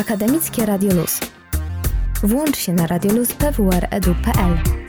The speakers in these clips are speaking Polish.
Akademickie Radio Luz. Włącz się na radioluz.pwr.edu.pl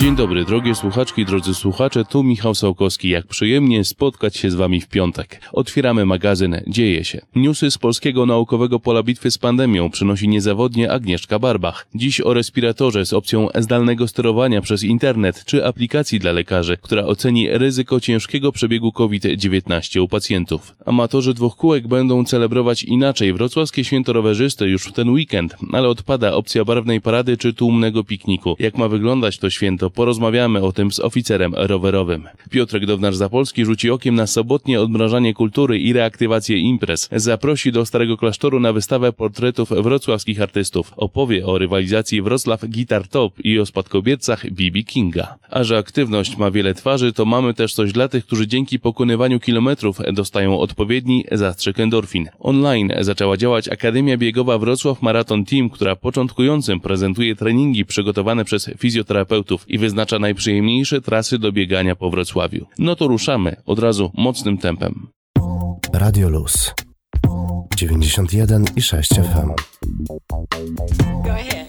Dzień dobry, drogie słuchaczki, drodzy słuchacze, tu Michał Sołkowski. Jak przyjemnie spotkać się z Wami w piątek. Otwieramy magazyn Dzieje się. Newsy z Polskiego Naukowego Pola Bitwy z Pandemią przynosi niezawodnie Agnieszka Barbach. Dziś o respiratorze z opcją zdalnego sterowania przez internet czy aplikacji dla lekarzy, która oceni ryzyko ciężkiego przebiegu COVID-19 u pacjentów. Amatorzy dwóch kółek będą celebrować inaczej wrocławskie święto rowerzysty już w ten weekend, ale odpada opcja barwnej parady czy tłumnego pikniku. Jak ma wyglądać to święto porozmawiamy o tym z oficerem rowerowym. Piotrek Downar-Zapolski rzuci okiem na sobotnie odmrażanie kultury i reaktywację imprez. Zaprosi do Starego Klasztoru na wystawę portretów wrocławskich artystów. Opowie o rywalizacji Wrocław Guitar Top i o spadkobiercach B.B. Kinga. A że aktywność ma wiele twarzy, to mamy też coś dla tych, którzy dzięki pokonywaniu kilometrów dostają odpowiedni zastrzyk endorfin. Online zaczęła działać Akademia Biegowa Wrocław Marathon Team, która początkującym prezentuje treningi przygotowane przez fizjoterapeutów i wyznacza najprzyjemniejsze trasy do biegania po Wrocławiu. No to ruszamy od razu mocnym tempem. Radio Luz 91 i 6 FM. Go ahead.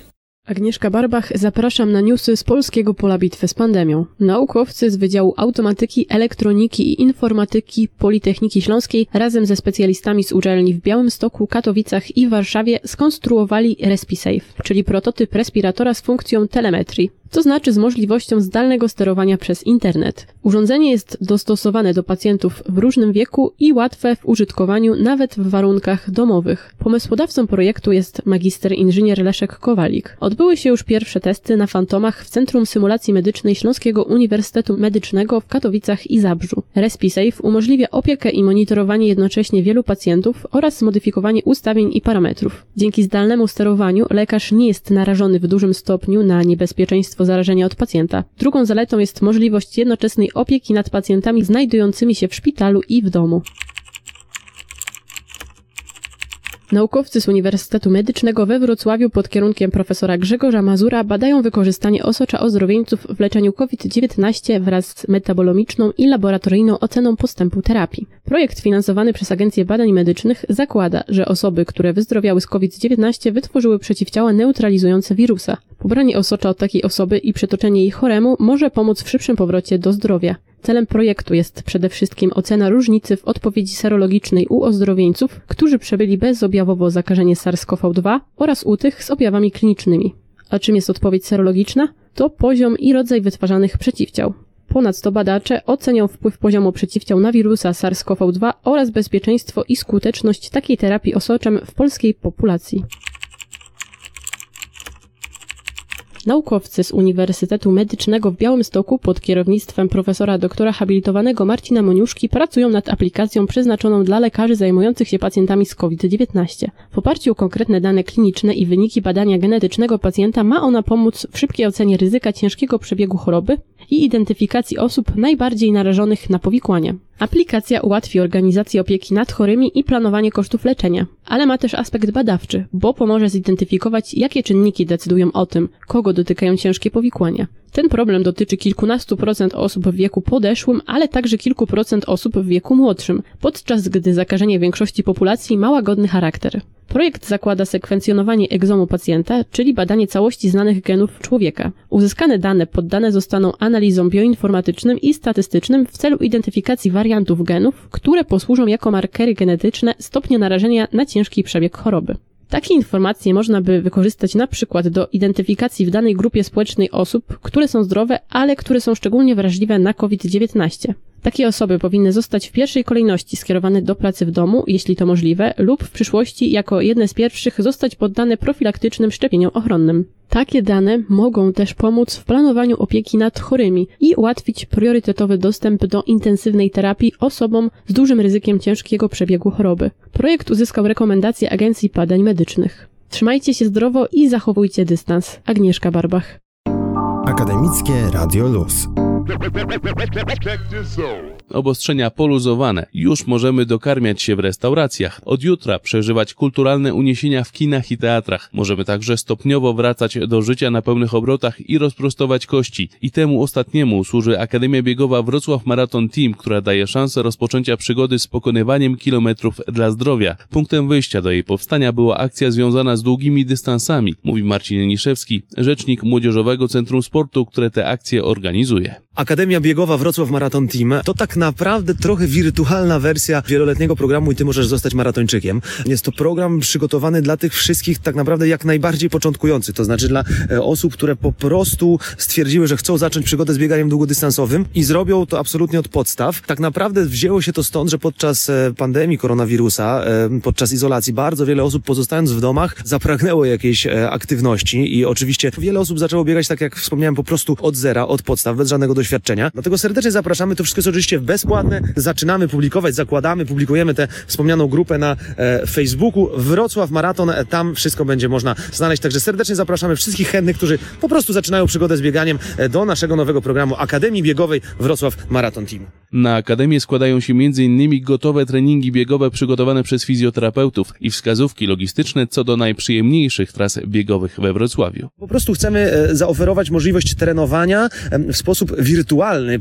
Agnieszka Barbach, zapraszam na newsy z polskiego pola bitwy z pandemią. Naukowcy z Wydziału Automatyki, Elektroniki i Informatyki Politechniki Śląskiej razem ze specjalistami z uczelni w Białymstoku, Katowicach i Warszawie skonstruowali RespiSafe, czyli prototyp respiratora z funkcją telemetrii to znaczy z możliwością zdalnego sterowania przez internet. Urządzenie jest dostosowane do pacjentów w różnym wieku i łatwe w użytkowaniu nawet w warunkach domowych. Pomysłodawcą projektu jest magister inżynier Leszek Kowalik. Odbyły się już pierwsze testy na fantomach w Centrum Symulacji Medycznej Śląskiego Uniwersytetu Medycznego w Katowicach i Zabrzu. RespiSafe umożliwia opiekę i monitorowanie jednocześnie wielu pacjentów oraz modyfikowanie ustawień i parametrów. Dzięki zdalnemu sterowaniu lekarz nie jest narażony w dużym stopniu na niebezpieczeństwo zarażenia od pacjenta. Drugą zaletą jest możliwość jednoczesnej opieki nad pacjentami znajdującymi się w szpitalu i w domu. Naukowcy z Uniwersytetu Medycznego we Wrocławiu pod kierunkiem profesora Grzegorza Mazura badają wykorzystanie osocza ozdrowieńców w leczeniu COVID-19 wraz z metabolomiczną i laboratoryjną oceną postępu terapii. Projekt finansowany przez Agencję Badań Medycznych zakłada, że osoby, które wyzdrowiały z COVID-19 wytworzyły przeciwciała neutralizujące wirusa. Pobranie osocza od takiej osoby i przetoczenie jej choremu może pomóc w szybszym powrocie do zdrowia. Celem projektu jest przede wszystkim ocena różnicy w odpowiedzi serologicznej u ozdrowieńców, którzy przebyli bezobjawowo zakażenie SARS-CoV-2 oraz u tych z objawami klinicznymi. A czym jest odpowiedź serologiczna? To poziom i rodzaj wytwarzanych przeciwciał. Ponadto badacze ocenią wpływ poziomu przeciwciał na wirusa SARS-CoV-2 oraz bezpieczeństwo i skuteczność takiej terapii osoczem w polskiej populacji. Naukowcy z Uniwersytetu Medycznego w Białymstoku pod kierownictwem profesora doktora habilitowanego Marcina Moniuszki pracują nad aplikacją przeznaczoną dla lekarzy zajmujących się pacjentami z COVID-19. W oparciu o konkretne dane kliniczne i wyniki badania genetycznego pacjenta ma ona pomóc w szybkiej ocenie ryzyka ciężkiego przebiegu choroby i identyfikacji osób najbardziej narażonych na powikłania. Aplikacja ułatwi organizację opieki nad chorymi i planowanie kosztów leczenia, ale ma też aspekt badawczy, bo pomoże zidentyfikować, jakie czynniki decydują o tym, kogo dotykają ciężkie powikłania. Ten problem dotyczy kilkunastu procent osób w wieku podeszłym, ale także kilku procent osób w wieku młodszym, podczas gdy zakażenie większości populacji ma łagodny charakter. Projekt zakłada sekwencjonowanie egzomu pacjenta, czyli badanie całości znanych genów człowieka. Uzyskane dane poddane zostaną analizom bioinformatycznym i statystycznym w celu identyfikacji wariantów genów, które posłużą jako markery genetyczne stopnia narażenia na ciężki przebieg choroby. Takie informacje można by wykorzystać na przykład do identyfikacji w danej grupie społecznej osób, które są zdrowe, ale które są szczególnie wrażliwe na COVID-19. Takie osoby powinny zostać w pierwszej kolejności skierowane do pracy w domu, jeśli to możliwe, lub w przyszłości jako jedne z pierwszych zostać poddane profilaktycznym szczepieniom ochronnym. Takie dane mogą też pomóc w planowaniu opieki nad chorymi i ułatwić priorytetowy dostęp do intensywnej terapii osobom z dużym ryzykiem ciężkiego przebiegu choroby. Projekt uzyskał rekomendacje Agencji Badań Medycznych. Trzymajcie się zdrowo i zachowujcie dystans. Agnieszka Barbach. Akademickie Radio Luz Obostrzenia poluzowane. Już możemy dokarmiać się w restauracjach. Od jutra przeżywać kulturalne uniesienia w kinach i teatrach. Możemy także stopniowo wracać do życia na pełnych obrotach i rozprostować kości. I temu ostatniemu służy Akademia Biegowa Wrocław Marathon Team, która daje szansę rozpoczęcia przygody z pokonywaniem kilometrów dla zdrowia. Punktem wyjścia do jej powstania była akcja związana z długimi dystansami, mówi Marcin Niszewski, rzecznik Młodzieżowego Centrum Sportu, które te akcje organizuje. Akademia Biegowa Wrocław Marathon Team to tak naprawdę trochę wirtualna wersja wieloletniego programu i ty możesz zostać maratończykiem. Jest to program przygotowany dla tych wszystkich tak naprawdę jak najbardziej początkujących, to znaczy dla e, osób, które po prostu stwierdziły, że chcą zacząć przygodę z bieganiem długodystansowym i zrobią to absolutnie od podstaw. Tak naprawdę wzięło się to stąd, że podczas e, pandemii koronawirusa, e, podczas izolacji bardzo wiele osób pozostając w domach zapragnęło jakiejś aktywności i oczywiście wiele osób zaczęło biegać tak jak wspomniałem po prostu od zera, od podstaw, bez żadnego doświadczenia. Dlatego serdecznie zapraszamy. To wszystko jest oczywiście bezpłatne. Zaczynamy publikować, zakładamy, publikujemy tę wspomnianą grupę na e, Facebooku. Wrocław Maraton, e, tam wszystko będzie można znaleźć. Także serdecznie zapraszamy wszystkich chętnych, którzy po prostu zaczynają przygodę z bieganiem e, do naszego nowego programu Akademii Biegowej Wrocław Maraton Team. Na Akademię składają się m.in. gotowe treningi biegowe przygotowane przez fizjoterapeutów i wskazówki logistyczne co do najprzyjemniejszych tras biegowych we Wrocławiu. Po prostu chcemy e, zaoferować możliwość trenowania w sposób wirtualny,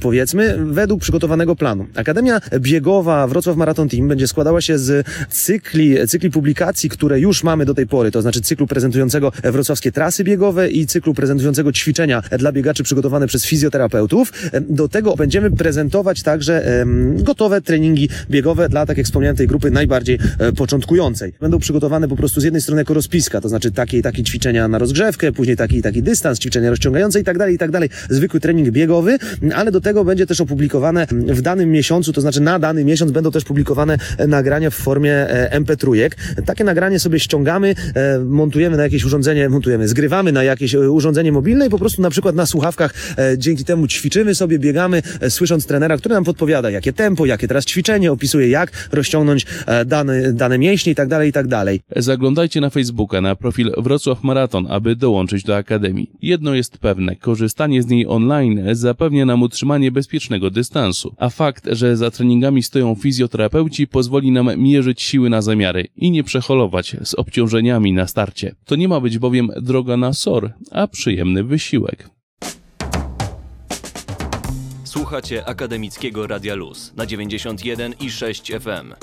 powiedzmy, według przygotowanego planu. Akademia Biegowa Wrocław Marathon Team będzie składała się z cykli, cykli publikacji, które już mamy do tej pory, to znaczy cyklu prezentującego wrocławskie trasy biegowe i cyklu prezentującego ćwiczenia dla biegaczy przygotowane przez fizjoterapeutów. Do tego będziemy prezentować także gotowe treningi biegowe dla, tak jak wspomniałem, tej grupy najbardziej e, początkującej. Będą przygotowane po prostu z jednej strony jako rozpiska, to znaczy takie i takie ćwiczenia na rozgrzewkę, później taki i taki dystans, ćwiczenia rozciągające i tak dalej, i tak dalej. Zwykły trening biegowy, ale do tego będzie też opublikowane w danym miesiącu, to znaczy na dany miesiąc będą też publikowane e, nagrania w formie e, MP3. Takie nagranie sobie ściągamy, e, montujemy na jakieś urządzenie, montujemy, zgrywamy na jakieś urządzenie mobilne i po prostu na przykład na słuchawkach dzięki temu ćwiczymy sobie, biegamy, słysząc trenera, który nam podpowiada, jakie tempo, jakie teraz ćwiczenie, opisuje jak rozciągnąć dane, dane mięśnie i tak dalej, i tak dalej. Zaglądajcie na Facebooka na profil Wrocław Maraton, aby dołączyć do Akademii. Jedno jest pewne, korzystanie z niej online zapewnia nam utrzymanie bezpiecznego dystansu, a fakt, że za treningami stoją fizjoterapeuci pozwoli nam mierzyć siły na zamiary i nie przeholować z obciążeniami na starcie. To nie ma być bowiem droga na SOR, a przyjemny wysiłek. Słuchacie Akademickiego Radia Luz na 91 i 6 FM.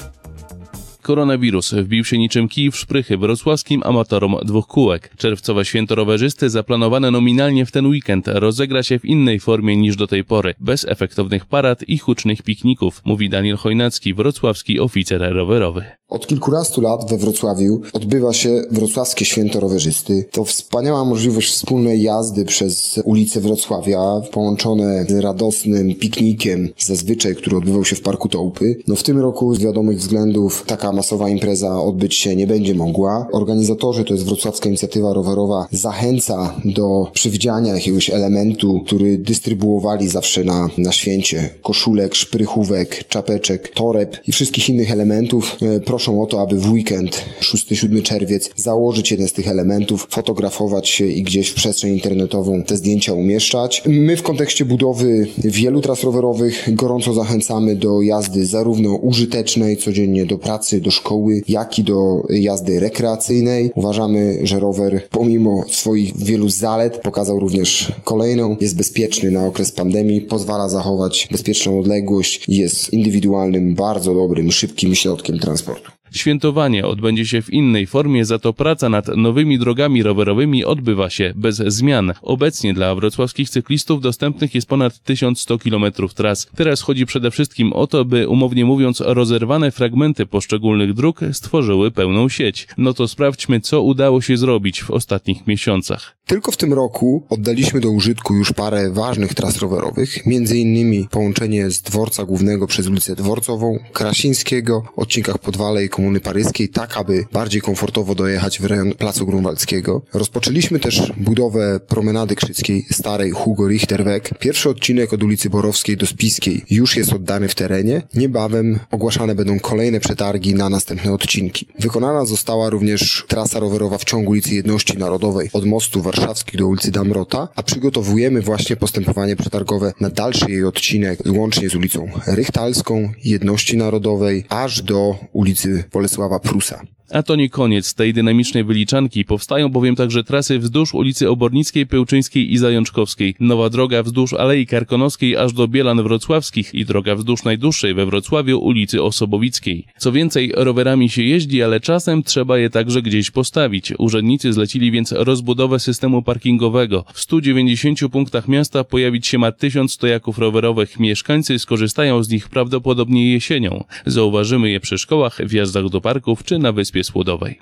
Koronawirus wbił się niczym kij w szprychy wrocławskim amatorom dwóch kółek. Czerwcowe święto rowerzysty zaplanowane nominalnie w ten weekend rozegra się w innej formie niż do tej pory, bez efektownych parad i hucznych pikników, mówi Daniel Chojnacki, wrocławski oficer rowerowy. Od kilkunastu lat we Wrocławiu odbywa się Wrocławskie Święto Rowerzysty. To wspaniała możliwość wspólnej jazdy przez ulice Wrocławia, połączone z radosnym piknikiem, zazwyczaj, który odbywał się w Parku Tołpy. No w tym roku z wiadomych względów taka masowa impreza odbyć się nie będzie mogła. Organizatorzy, to jest Wrocławska Inicjatywa Rowerowa, zachęca do przywdziania jakiegoś elementu, który dystrybuowali zawsze na, na święcie. Koszulek, szprychówek, czapeczek, toreb i wszystkich innych elementów. Proszą o to, aby w weekend 6-7 czerwiec założyć jeden z tych elementów, fotografować się i gdzieś w przestrzeń internetową te zdjęcia umieszczać. My w kontekście budowy wielu tras rowerowych gorąco zachęcamy do jazdy zarówno użytecznej, codziennie do pracy, do szkoły, jak i do jazdy rekreacyjnej. Uważamy, że rower pomimo swoich wielu zalet pokazał również kolejną. Jest bezpieczny na okres pandemii, pozwala zachować bezpieczną odległość jest indywidualnym, bardzo dobrym, szybkim środkiem transportu. Świętowanie odbędzie się w innej formie, za to praca nad nowymi drogami rowerowymi odbywa się bez zmian. Obecnie dla wrocławskich cyklistów dostępnych jest ponad 1100 km tras. Teraz chodzi przede wszystkim o to, by umownie mówiąc rozerwane fragmenty poszczególnych dróg stworzyły pełną sieć. No to sprawdźmy, co udało się zrobić w ostatnich miesiącach. Tylko w tym roku oddaliśmy do użytku już parę ważnych tras rowerowych, innymi połączenie z dworca głównego przez ulicę Dworcową, Krasińskiego, odcinkach Podwale i Komuny Paryskiej, tak aby bardziej komfortowo dojechać w rejon Placu Grunwaldzkiego. Rozpoczęliśmy też budowę promenady krzyckiej, starej Hugo Richterweg. Pierwszy odcinek od ulicy Borowskiej do Spiskiej już jest oddany w terenie. Niebawem ogłaszane będą kolejne przetargi na następne odcinki. Wykonana została również trasa rowerowa w ciągu ulicy Jedności Narodowej od mostu warszawskich do ulicy Damrota, a przygotowujemy właśnie postępowanie przetargowe na dalszy jej odcinek łącznie z ulicą Rychtalską, Jedności Narodowej, aż do ulicy Bolesława Prusa. A to nie koniec tej dynamicznej wyliczanki, powstają bowiem także trasy wzdłuż ulicy Obornickiej, Pełczyńskiej i Zajączkowskiej, nowa droga wzdłuż Alei Karkonoskiej aż do Bielan Wrocławskich i droga wzdłuż najdłuższej we Wrocławiu ulicy Osobowickiej. Co więcej, rowerami się jeździ, ale czasem trzeba je także gdzieś postawić. Urzędnicy zlecili więc rozbudowę systemu parkingowego. W 190 punktach miasta pojawić się ma 1000 stojaków rowerowych. Mieszkańcy skorzystają z nich prawdopodobnie jesienią. Zauważymy je przy szkołach, wjazdach do parków czy na wyspie Słodowej.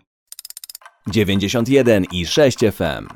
91 i 6 FM.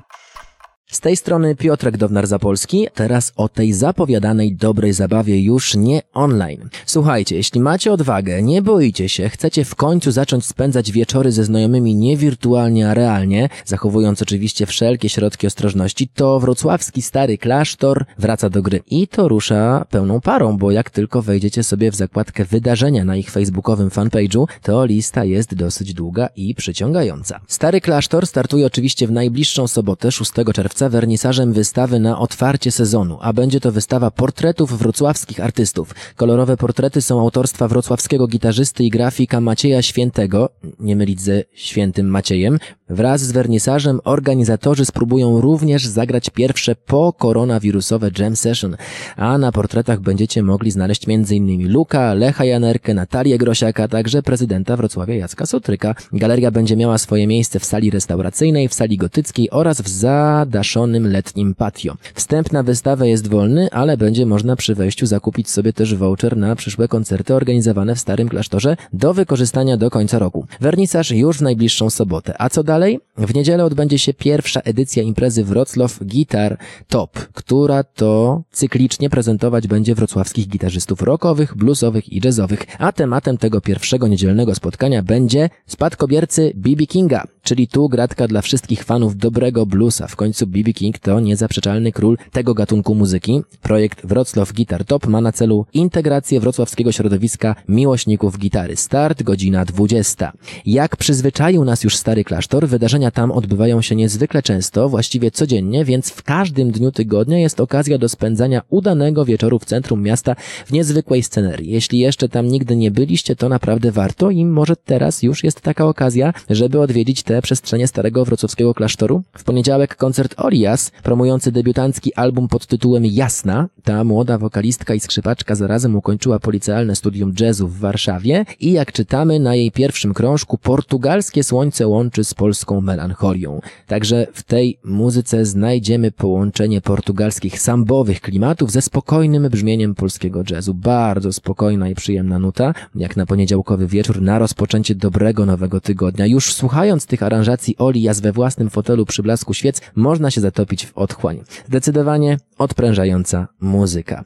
Z tej strony Piotrek Downar-Zapolski, teraz o tej zapowiadanej dobrej zabawie już nie online. Słuchajcie, jeśli macie odwagę, nie boicie się, chcecie w końcu zacząć spędzać wieczory ze znajomymi nie wirtualnie, a realnie, zachowując oczywiście wszelkie środki ostrożności, to wrocławski stary klasztor wraca do gry. I to rusza pełną parą, bo jak tylko wejdziecie sobie w zakładkę wydarzenia na ich facebookowym fanpage'u, to lista jest dosyć długa i przyciągająca. Stary klasztor startuje oczywiście w najbliższą sobotę, 6 czerwca, wernisażem wystawy na otwarcie sezonu, a będzie to wystawa portretów wrocławskich artystów. Kolorowe portrety są autorstwa wrocławskiego gitarzysty i grafika Macieja Świętego, nie mylić ze Świętym Maciejem. Wraz z wernisażem organizatorzy spróbują również zagrać pierwsze po koronawirusowe jam session, a na portretach będziecie mogli znaleźć m.in. Luka, Lecha Janerkę, Natalię Grosiaka, także prezydenta Wrocławia Jacka Sotryka. Galeria będzie miała swoje miejsce w sali restauracyjnej, w sali gotyckiej oraz w zadaszonym letnim patio. Wstęp na wystawę jest wolny, ale będzie można przy wejściu zakupić sobie też voucher na przyszłe koncerty organizowane w Starym Klasztorze do wykorzystania do końca roku. Wernisaż już w najbliższą sobotę. A co dalej? W niedzielę odbędzie się pierwsza edycja imprezy Wrocław Guitar Top, która to cyklicznie prezentować będzie wrocławskich gitarzystów rockowych, bluesowych i jazzowych, a tematem tego pierwszego niedzielnego spotkania będzie spadkobiercy B.B. Kinga, czyli tu gratka dla wszystkich fanów dobrego bluesa. W końcu B.B. King to niezaprzeczalny król tego gatunku muzyki. Projekt Wrocław Guitar Top ma na celu integrację wrocławskiego środowiska miłośników gitary. Start godzina 20. Jak przyzwyczaił nas już stary klasztor, wydarzenia tam odbywają się niezwykle często, właściwie codziennie, więc w każdym dniu tygodnia jest okazja do spędzania udanego wieczoru w centrum miasta w niezwykłej scenerii. Jeśli jeszcze tam nigdy nie byliście, to naprawdę warto i może teraz już jest taka okazja, żeby odwiedzić te przestrzenie starego wrocławskiego klasztoru. W poniedziałek koncert Olias, promujący debiutancki album pod tytułem Jasna. Ta młoda wokalistka i skrzypaczka zarazem ukończyła policealne studium jazzu w Warszawie i jak czytamy na jej pierwszym krążku, portugalskie słońce łączy z melancholią. Także w tej muzyce znajdziemy połączenie portugalskich sambowych klimatów ze spokojnym brzmieniem polskiego jazzu. Bardzo spokojna i przyjemna nuta, jak na poniedziałkowy wieczór na rozpoczęcie dobrego nowego tygodnia. Już słuchając tych aranżacji Olias we własnym fotelu przy blasku świec, można się zatopić w otchłań. Zdecydowanie odprężająca muzyka.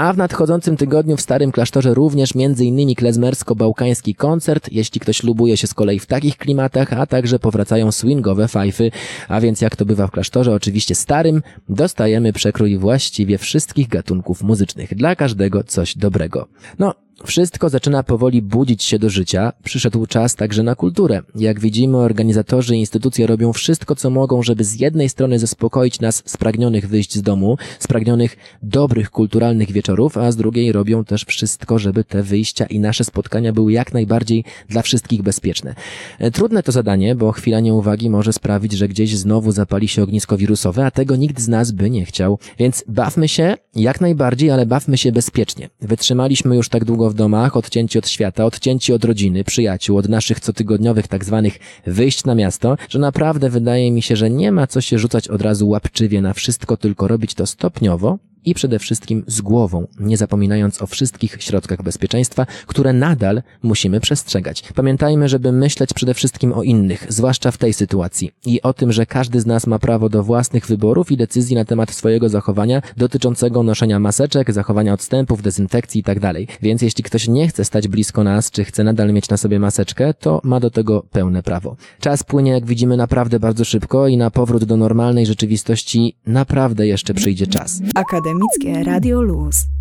A w nadchodzącym tygodniu w Starym Klasztorze również m.in. klezmersko-bałkański koncert, jeśli ktoś lubuje się z kolei w takich klimatach, a także powracają swingowe fajfy, a więc jak to bywa w klasztorze, oczywiście starym, dostajemy przekrój właściwie wszystkich gatunków muzycznych. Dla każdego coś dobrego. No, wszystko zaczyna powoli budzić się do życia. Przyszedł czas także na kulturę. Jak widzimy, organizatorzy i instytucje robią wszystko, co mogą, żeby z jednej strony zaspokoić nas spragnionych wyjść z domu, spragnionych dobrych kulturalnych wieczorów, a z drugiej robią też wszystko, żeby te wyjścia i nasze spotkania były jak najbardziej dla wszystkich bezpieczne. E, Trudne to zadanie, bo chwila nieuwagi może sprawić, że gdzieś znowu zapali się ognisko wirusowe, a tego nikt z nas by nie chciał. Więc bawmy się jak najbardziej, ale bawmy się bezpiecznie. Wytrzymaliśmy już tak długo w domach, odcięci od świata, odcięci od rodziny, przyjaciół, od naszych cotygodniowych tak zwanych wyjść na miasto, że naprawdę wydaje mi się, że nie ma co się rzucać od razu łapczywie na wszystko, tylko robić to stopniowo, i przede wszystkim z głową, nie zapominając o wszystkich środkach bezpieczeństwa, które nadal musimy przestrzegać. Pamiętajmy, żeby myśleć przede wszystkim o innych, zwłaszcza w tej sytuacji i o tym, że każdy z nas ma prawo do własnych wyborów i decyzji na temat swojego zachowania dotyczącego noszenia maseczek, zachowania odstępów, dezynfekcji itd. Więc jeśli ktoś nie chce stać blisko nas, czy chce nadal mieć na sobie maseczkę, to ma do tego pełne prawo. Czas płynie, jak widzimy, naprawdę bardzo szybko i na powrót do normalnej rzeczywistości naprawdę jeszcze przyjdzie czas. Akademickie Radio Luz.